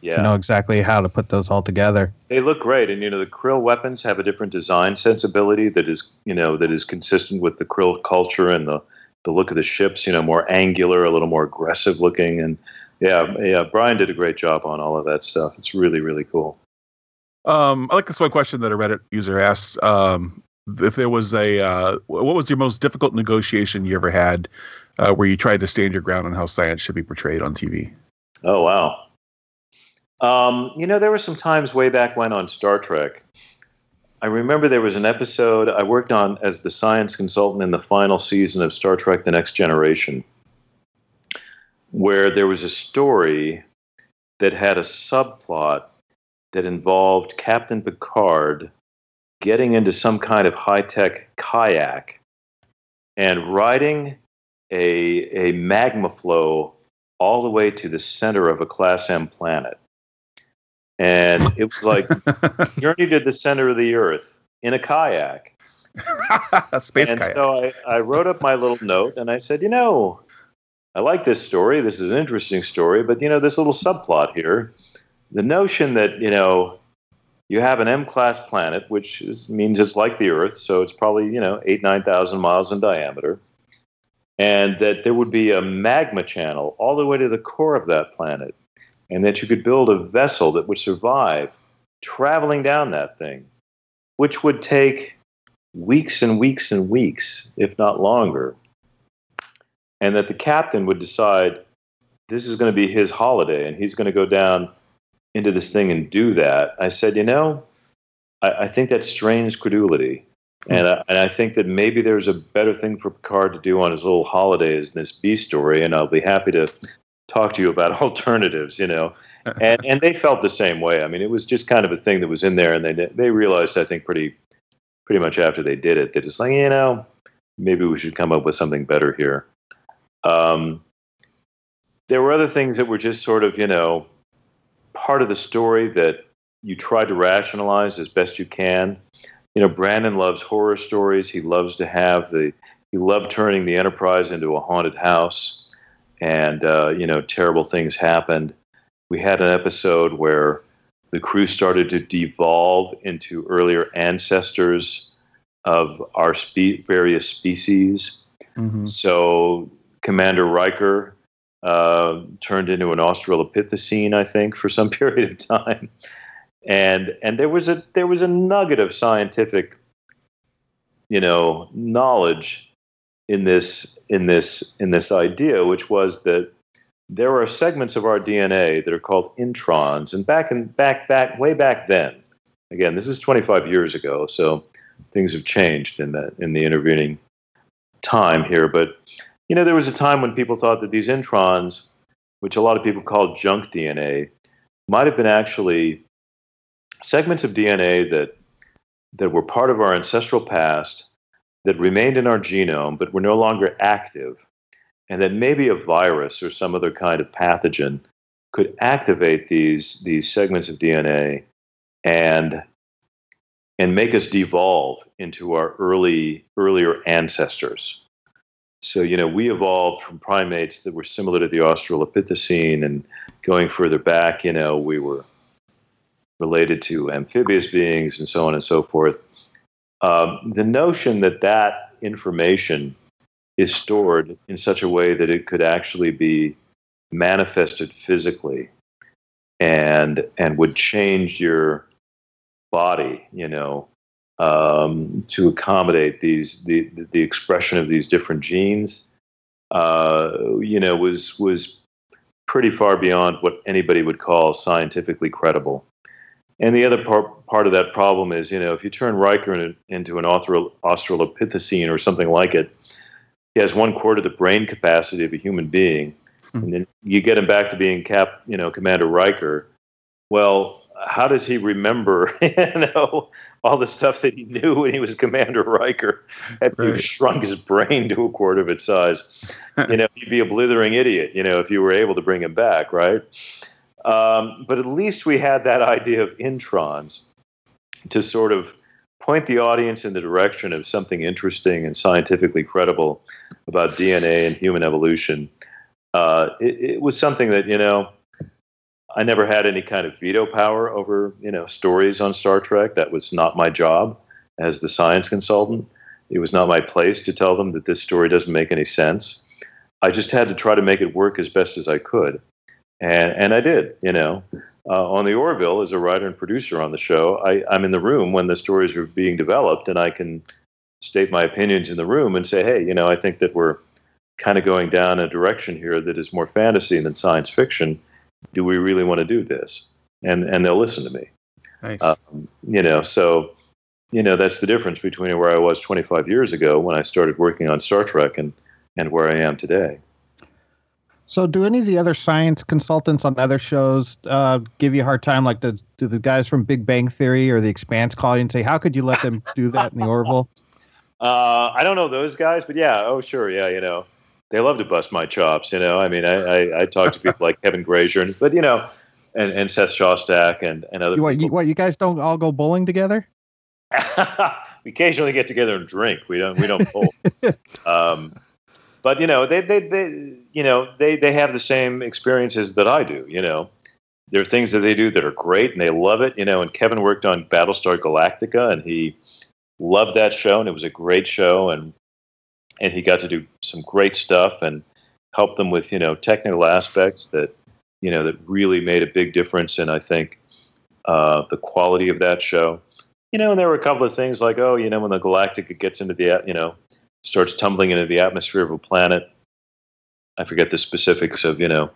Yeah. to know exactly how to put those all together. They look great, and you know the krill weapons have a different design sensibility that is you know that is consistent with the krill culture and the the look of the ships. You know, more angular, a little more aggressive looking, and yeah, yeah. Brian did a great job on all of that stuff. It's really really cool. Um, I like this one question that a Reddit user asked. Um, if there was a, uh, what was your most difficult negotiation you ever had, uh, where you tried to stand your ground on how science should be portrayed on TV? Oh wow. Um, you know, there were some times way back when on Star Trek. I remember there was an episode I worked on as the science consultant in the final season of Star Trek: The Next Generation, where there was a story that had a subplot that involved Captain Picard getting into some kind of high tech kayak and riding a, a magma flow all the way to the center of a Class M planet. And it was like journey to the center of the Earth in a kayak. Space and kayak. so I, I wrote up my little note and I said, you know, I like this story. This is an interesting story, but you know, this little subplot here, the notion that you know you have an M-class planet, which is, means it's like the Earth, so it's probably you know eight nine thousand miles in diameter, and that there would be a magma channel all the way to the core of that planet, and that you could build a vessel that would survive traveling down that thing, which would take weeks and weeks and weeks, if not longer. And that the captain would decide this is going to be his holiday and he's going to go down into this thing and do that. I said, you know, I, I think that strains credulity. And I, and I think that maybe there's a better thing for Picard to do on his little holidays in this B story, and I'll be happy to talk to you about alternatives, you know. And and they felt the same way. I mean, it was just kind of a thing that was in there, and they they realized, I think, pretty pretty much after they did it, they just like, you know, maybe we should come up with something better here. Um, there were other things that were just sort of, you know, part of the story that you try to rationalize as best you can. You know, Brannon loves horror stories. He loves to have the, he loved turning the Enterprise into a haunted house, and uh, you know, terrible things happened. We had an episode where the crew started to devolve into earlier ancestors of our spe- various species. Mhm. So Commander Riker uh, turned into an Australopithecine, I think, for some period of time, and and there was a there was a nugget of scientific, you know, knowledge in this in this in this idea, which was that there are segments of our DNA that are called introns, and back and back back way back then, again, this is 25 years ago, so things have changed in the in the intervening time here, but you know, there was a time when people thought that these introns, which a lot of people called junk DNA, might have been actually segments of DNA that that were part of our ancestral past that remained in our genome but were no longer active, and that maybe a virus or some other kind of pathogen could activate these these segments of DNA and and make us devolve into our early earlier ancestors. So, you know, we evolved from primates that were similar to the Australopithecine, and going further back, you know, we were related to amphibious beings and so on and so forth. Um, the notion that that information is stored in such a way that it could actually be manifested physically and and would change your body, you know, um, to accommodate these the the expression of these different genes, uh, you know, was was pretty far beyond what anybody would call scientifically credible. And the other part part of that problem is, you know, if you turn Riker in, into an Austral, Australopithecine or something like it, he has one quarter the brain capacity of a human being, and then you get him back to being Cap, you know, Commander Riker. Well, how does he remember, you know, all the stuff that he knew when he was Commander Riker? If you shrunk his brain to a quarter of its size, you know, he'd be a blithering idiot. You know, if you were able to bring him back, right? Um, but at least we had that idea of introns to sort of point the audience in the direction of something interesting and scientifically credible about DNA and human evolution. Uh, it, it was something that you know I never had any kind of veto power over you know stories on Star Trek. That was not my job as the science consultant. It was not my place to tell them that this story doesn't make any sense. I just had to try to make it work as best as I could, and and I did. You know, uh, on the Orville as a writer and producer on the show, I, I'm in the room when the stories are being developed, and I can state my opinions in the room and say, hey, you know, I think that we're kind of going down a direction here that is more fantasy than science fiction. Do we really want to do this? And and they'll listen to me. Nice. Um, you know, so you know that's the difference between where I was 25 years ago when I started working on Star Trek and and where I am today. So, do any of the other science consultants on other shows uh, give you a hard time? Like, do, do the guys from Big Bang Theory or The Expanse call you and say, "How could you let them do that in the Orville?" Uh, I don't know those guys, but yeah, oh sure, yeah, you know, they love to bust my chops. You know, I mean, I I, I talk to people like Kevin Grazier, and, but you know, and, and Seth Shostak and and other You, what, you, what? You guys don't all go bowling together? we occasionally get together and drink. We don't we don't bowl. um, but you know, they they they you know they they have the same experiences that I do. You know, there are things that they do that are great and they love it. You know, and Kevin worked on Battlestar Galactica and he loved that show and it was a great show and and he got to do some great stuff and help them with you know technical aspects that you know that really made a big difference in I think uh, the quality of that show. You know, and there were a couple of things like oh you know when the Galactica gets into the you know starts tumbling into the atmosphere of a planet. I forget the specifics of you know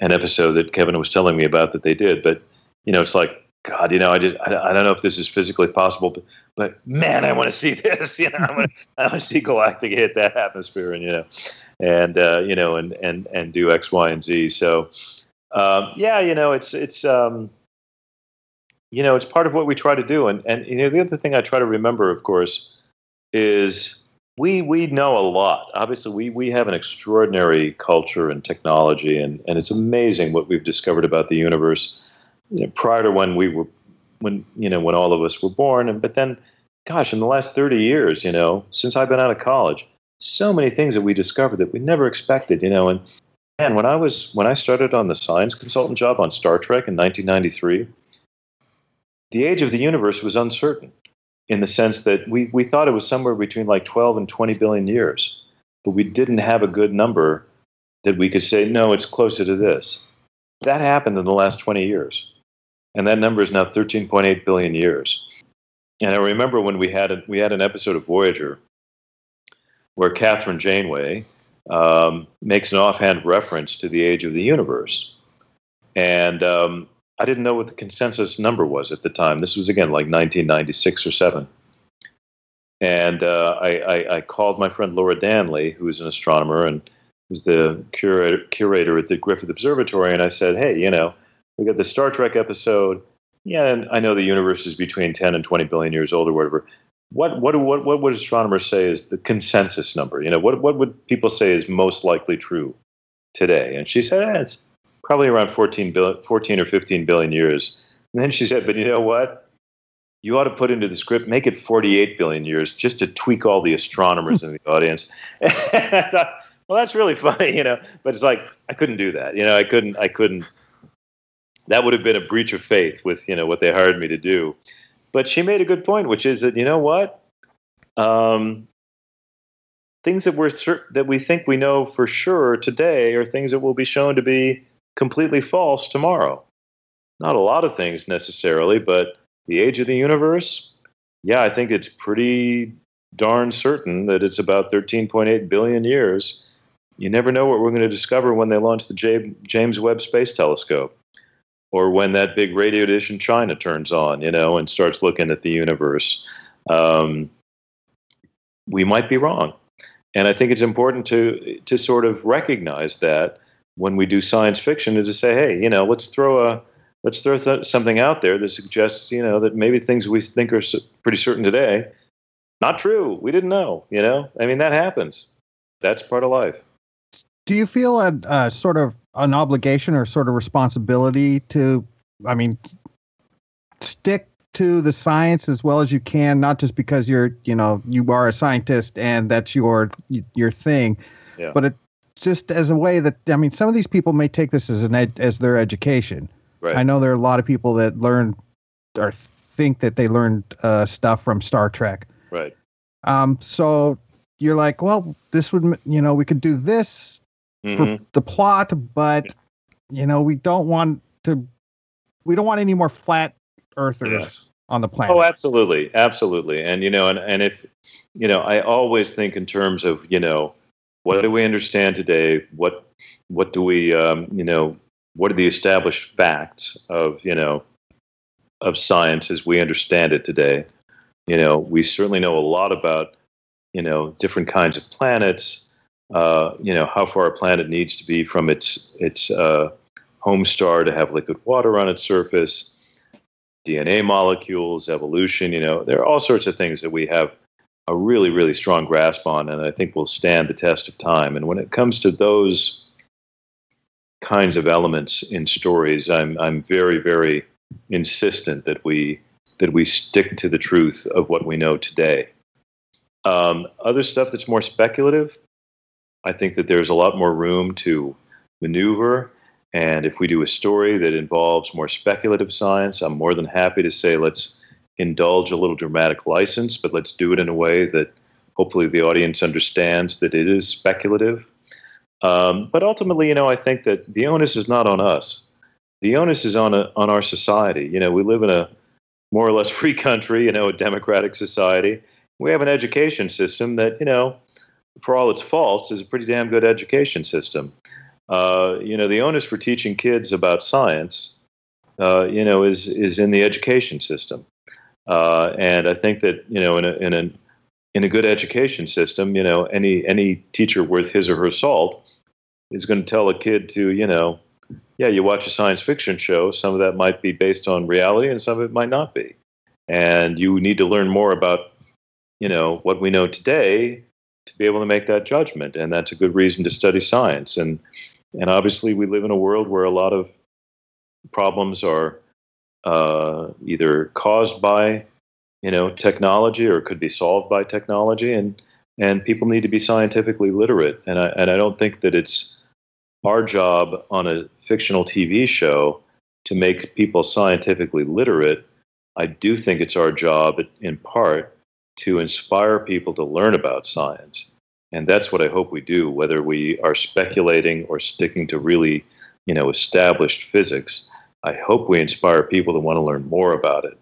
an episode that Kevin was telling me about that they did, but you know it's like God, you know I did I, don't know if this is physically possible, but but man, I want to see this. You know, I want to, I want to see Galactica hit that atmosphere, and you know, and uh, you know, and and and do X, Y, and Z. So, um, yeah, you know, it's it's um, you know, it's part of what we try to do. And and you know, the other thing I try to remember, of course, is we we know a lot. Obviously, we we have an extraordinary culture and technology, and and it's amazing what we've discovered about the universe. You know, prior to when we were when you know when all of us were born and but then gosh in the last 30 years you know since i've been out of college so many things that we discovered that we never expected you know and man when i was when i started on the science consultant job on star trek in 1993 the age of the universe was uncertain in the sense that we, we thought it was somewhere between like 12 and 20 billion years but we didn't have a good number that we could say no it's closer to this. That happened in the last 20 years and that number is now 13.8 billion years. And I remember when we had a, we had an episode of Voyager where Kathryn Janeway um, makes an offhand reference to the age of the universe, and um, I didn't know what the consensus number was at the time. This was again like 1996 or seven. And uh, I, I, I called my friend Laura Danly, who is an astronomer and was the curator, curator at the Griffith Observatory, and I said, "Hey, you know." We got the Star Trek episode. Yeah, and I know the universe is between 10 and 20 billion years old or whatever. What what what what would astronomers say is the consensus number? You know, what what would people say is most likely true today? And she said eh, it's probably around 14 billion, 14 or 15 billion years. And then she said, but you know what? You ought to put into the script, make it 48 billion years, just to tweak all the astronomers in the audience. Well, that's really funny, you know. But it's like I couldn't do that. You know, I couldn't. I couldn't that would have been a breach of faith with you know what they hired me to do. But she made a good point, which is that you know what, um, things that we're that we think we know for sure today are things that will be shown to be completely false tomorrow. Not a lot of things necessarily, but the age of the universe. Yeah, I think it's pretty darn certain that it's about 13.8 billion years. You never know what we're going to discover when they launch the James Webb Space Telescope or when that big radio dish in China turns on, you know, and starts looking at the universe. Um, we might be wrong, and I think it's important to to sort of recognize that when we do science fiction, and to say, hey, you know, let's throw a let's throw th- something out there that suggests, you know, that maybe things we think are s- pretty certain today, not true. We didn't know, you know. I mean, that happens. That's part of life. Do you feel a, a sort of an obligation or sort of responsibility to, I mean, stick to the science as well as you can, not just because you're, you know, you are a scientist and that's your your thing, Yeah. but it just as a way that I mean, some of these people may take this as an ed, as their education. Right. I know there are a lot of people that learn or think that they learned uh, stuff from Star Trek. Right. Um, so you're like, well, this would, you know, we could do this Mhm. for the plot, but you know, we don't want to, we don't want any more flat earthers on the planet. Oh, absolutely, absolutely. And you know, and and if you know, I always think in terms of you know, what do we understand today? What what do we um, you know? What are the established facts of you know of science as we understand it today? You know, we certainly know a lot about you know different kinds of planets. Uh, you know, how far a planet needs to be from its its uh, home star to have liquid water on its surface, DNA molecules, evolution. You know, there are all sorts of things that we have a really, really strong grasp on, and I think will stand the test of time. And when it comes to those kinds of elements in stories, I'm I'm very, very insistent that we that we stick to the truth of what we know today. Um, other stuff that's more speculative, I think that there's a lot more room to maneuver. And if we do a story that involves more speculative science, I'm more than happy to say let's indulge a little dramatic license, but let's do it in a way that hopefully the audience understands that it is speculative. Um, but ultimately, you know, I think that the onus is not on us. The onus is on a, on our society. You know, we live in a more or less free country, you know, a democratic society. We have an education system that, you know, for all its faults, is a pretty damn good education system. Uh, you know, the onus for teaching kids about science, uh, you know, is is in the education system. Uh, and I think that you know, in a in a in a good education system, you know, any any teacher worth his or her salt is going to tell a kid to, you know, yeah, you watch a science fiction show. Some of that might be based on reality, and some of it might not be. And you need to learn more about, you know, what we know today to be able to make that judgment. And that's a good reason to study science. And and obviously, we live in a world where a lot of problems are uh, either caused by you know technology or could be solved by technology and and people need to be scientifically literate and I, and I don't think that it's our job on a fictional TV show to make people scientifically literate I do think it's our job in part to inspire people to learn about science. And that's what I hope we do whether we are speculating or sticking to really you know established physics. I hope we inspire people to want to learn more about it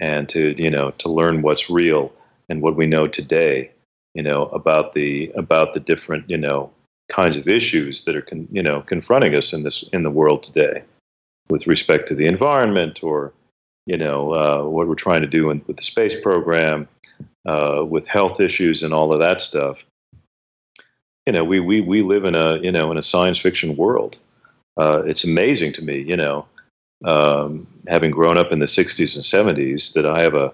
and to you know to learn what's real and what we know today you know about the about the different you know kinds of issues that are con, you know confronting us in this in the world today with respect to the environment or you know uh, what we're trying to do in, with the space program uh, with health issues and all of that stuff you know we we we live in a you know in a science fiction world uh, it's amazing to me you know um, having grown up in the 60s and 70s, that I have a,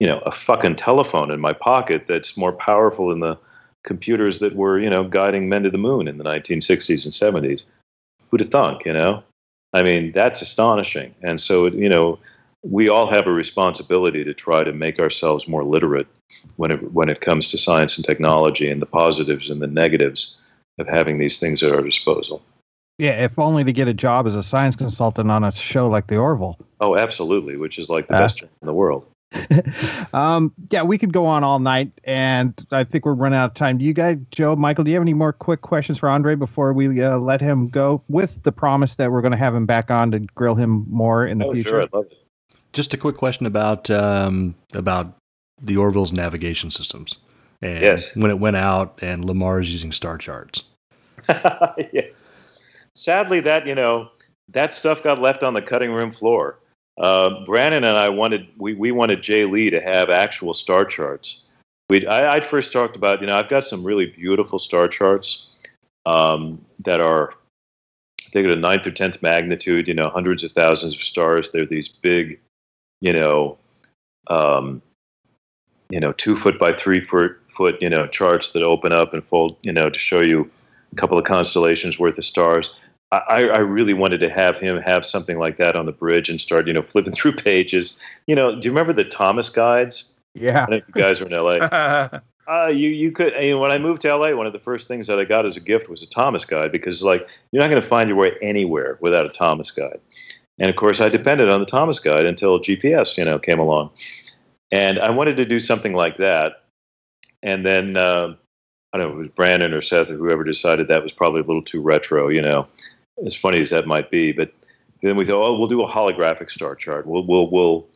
you know, a fucking telephone in my pocket that's more powerful than the computers that were, you know, guiding men to the moon in the 1960s and 70s. Who'd have thunk, you know? I mean, that's astonishing. And so, you know, we all have a responsibility to try to make ourselves more literate when it when it comes to science and technology and the positives and the negatives of having these things at our disposal. Yeah, if only to get a job as a science consultant on a show like The Orville. Oh, absolutely, which is like the uh, best job in the world. um, yeah, we could go on all night, and I think we're running out of time. Do you guys, Joe, Michael, do you have any more quick questions for Andre before we uh, let him go? With the promise that we're going to have him back on to grill him more in the oh, future. Sure, I'd love it. Just a quick question about um, about the Orville's navigation systems. And yes. When it went out, and LaMarr's using star charts. yeah sadly, that you know that stuff got left on the cutting room floor. Uh, Brannon and I wanted we we wanted Jay Lee to have actual star charts. We I, would first talked about you know I've got some really beautiful star charts um, that are I think at a ninth or tenth magnitude. You know, hundreds of thousands of stars. They're these big, you know, um, you know, two foot by three foot foot you know charts that open up and fold you know to show you a couple of constellations worth of stars. I, I, really wanted to have him have something like that on the bridge and start, you know, flipping through pages. You know, do you remember the Thomas guides? Yeah. I think you guys were in LA. uh, you you could you know, when I moved to LA, one of the first things that I got as a gift was a Thomas guide because like you're not going to find your way anywhere without a Thomas guide. And of course, I depended on the Thomas guide until GPS, you know, came along. And I wanted to do something like that. And then uh, I don't know, it was Brannon or Seth or whoever decided that was probably a little too retro, you know as funny as that might be. But then we thought, oh, we'll do a holographic star chart. We'll we'll we'll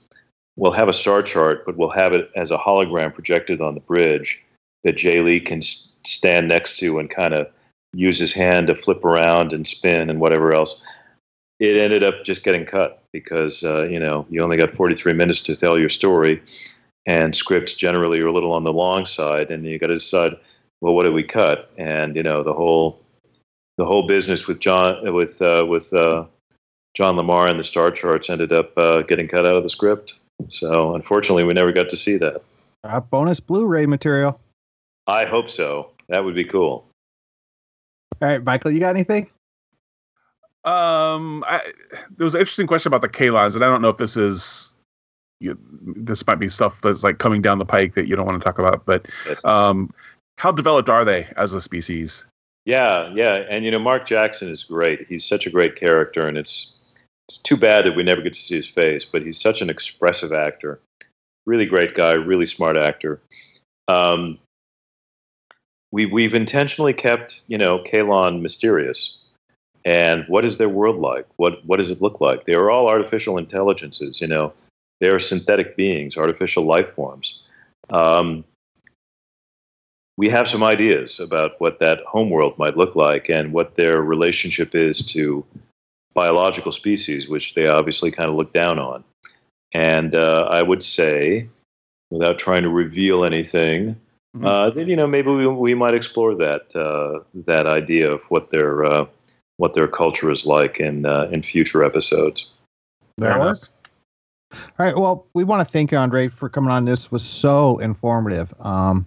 we'll have a star chart, but we'll have it as a hologram projected on the bridge that Jay Lee can stand next to and kind of use his hand to flip around and spin and whatever else. It ended up just getting cut because uh, you know you only got 43 minutes to tell your story, and scripts generally are a little on the long side, and you got to decide well, what do we cut? And you know, the whole the whole business with John with uh, with uh, John LaMarr and the star charts ended up uh, getting cut out of the script. So unfortunately, we never got to see that. Uh, bonus Blu-ray material. I hope so. That would be cool. All right, Michael, you got anything? Um, I, there was an interesting question about the Kaylons, and I don't know if this is you, this might be stuff that's like coming down the pike that you don't want to talk about, but Yes. um, how developed are they as a species? Yeah, yeah, and you know, Mark Jackson is great. He's such a great character, and it's it's too bad that we never get to see his face. But he's such an expressive actor. Really great guy. Really smart actor. Um, we we've intentionally kept you know Kaylon mysterious. And what is their world like? What what does it look like? They are all artificial intelligences. You know, they are synthetic beings, artificial life forms. Um, we have some ideas about what that homeworld might look like and what their relationship is to biological species, which they obviously kind of look down on. And uh, I would say, without trying to reveal anything, Mhm. uh, that you know maybe we, we might explore that uh, that idea of what their uh, what their culture is like in uh, in future episodes. There enough. was. All right. Well, we want to thank you, Andre, for coming on. This was so informative. Um,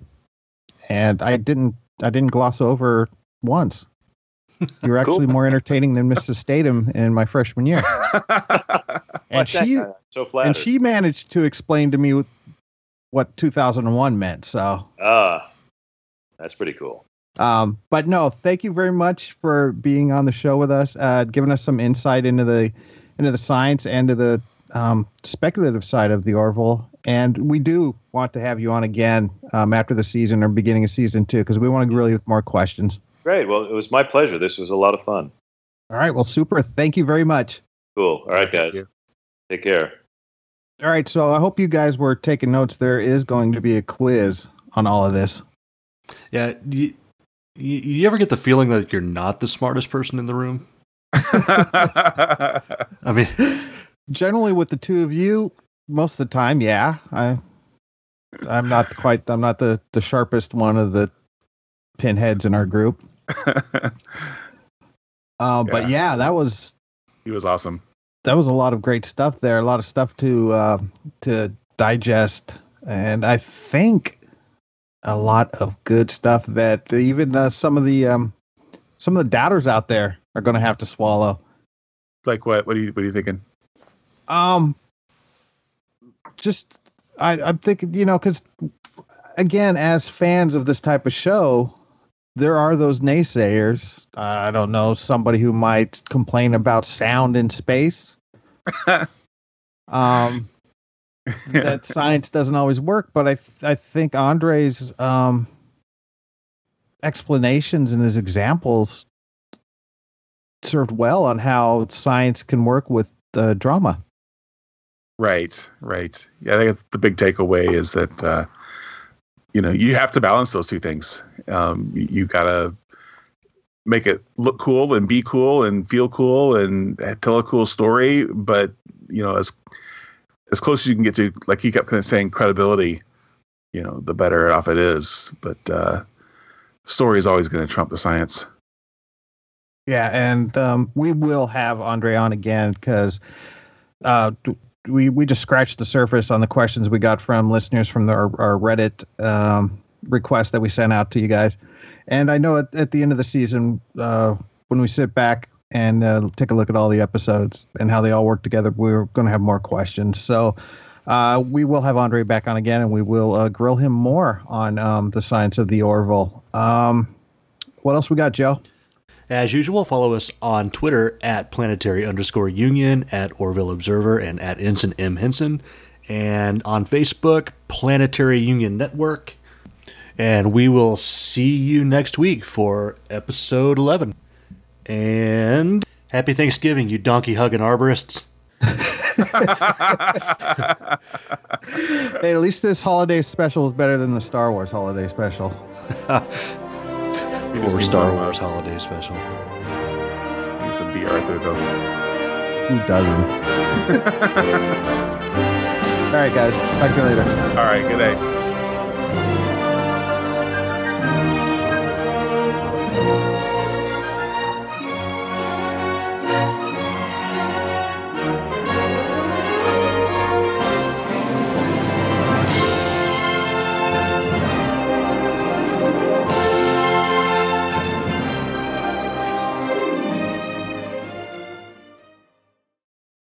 and I didn't, I didn't gloss over once. You were Cool. actually more entertaining than Mrs. Statham in my freshman year, and she, so flattered. and she managed to explain to me what 2001 meant. So, ah, that's pretty cool. Um, but no, thank you very much for being on the show with us, uh, giving us some insight into the into the science and to the um, speculative side of the Orville. And we do want to have you on again um, after the season or beginning of season two because we want to grill you with more questions. Great. Well, it was my pleasure. This was a lot of fun. All right. Well, super. Thank you very much. Cool. All right, guys. Take care. All right. So I hope you guys were taking notes. There is going to be a quiz on all of this. Yeah, you, you, you ever get the feeling that you're not the smartest person in the room? I mean, Generally, with the two of you, most of the time, yeah. I, I'm not quite. I'm not the the sharpest one of the pinheads in our group. Uh, But yeah, that was he was awesome. that was a lot of great stuff there. A lot of stuff to uh, to digest, and I think a lot of good stuff that even uh, some of the um, some of the doubters out there are going to have to swallow. Like what? What are you? What are you thinking? Um, just I, I'm thinking, you know, because again, as fans of this type of show, there are those naysayers. I don't know somebody who might complain about sound in space. um, that science doesn't always work, but I I think Andre's um explanations and his examples served well on how science can work with uh, drama. Right, right. Yeah, I think the big takeaway is that uh, you know you have to balance those two things. Um, you, you gotta make it look cool and be cool and feel cool and tell a cool story, but you know as as close as you can get to, like he kept kind of saying, credibility. You know, the better off it is. But uh, story is always going to trump the science. Yeah, and um, we will have Andre on again because uh, we we just scratched the surface on the questions we got from listeners from the, our, our Reddit um, request that we sent out to you guys. And I know at, at the end of the season, uh, when we sit back and uh, take a look at all the episodes and how they all work together, we're going to have more questions. So uh, we will have Andre back on again, and we will uh, grill him more on um, the science of the Orville. Um, what else we got, Joe? As usual, follow us on Twitter at planetary underscore union, at Orville Observer, and at Ensign M. Henson. And on Facebook, Planetary Union Network. And we will see you next week for episode 11. And happy Thanksgiving, you donkey hugging arborists. Hey, at least this holiday special is better than the Star Wars holiday special. We Or Star some, uh, Wars holiday special. need some Bea Arthur though. Who doesn't? All right, guys. Talk to you later. All right, good day.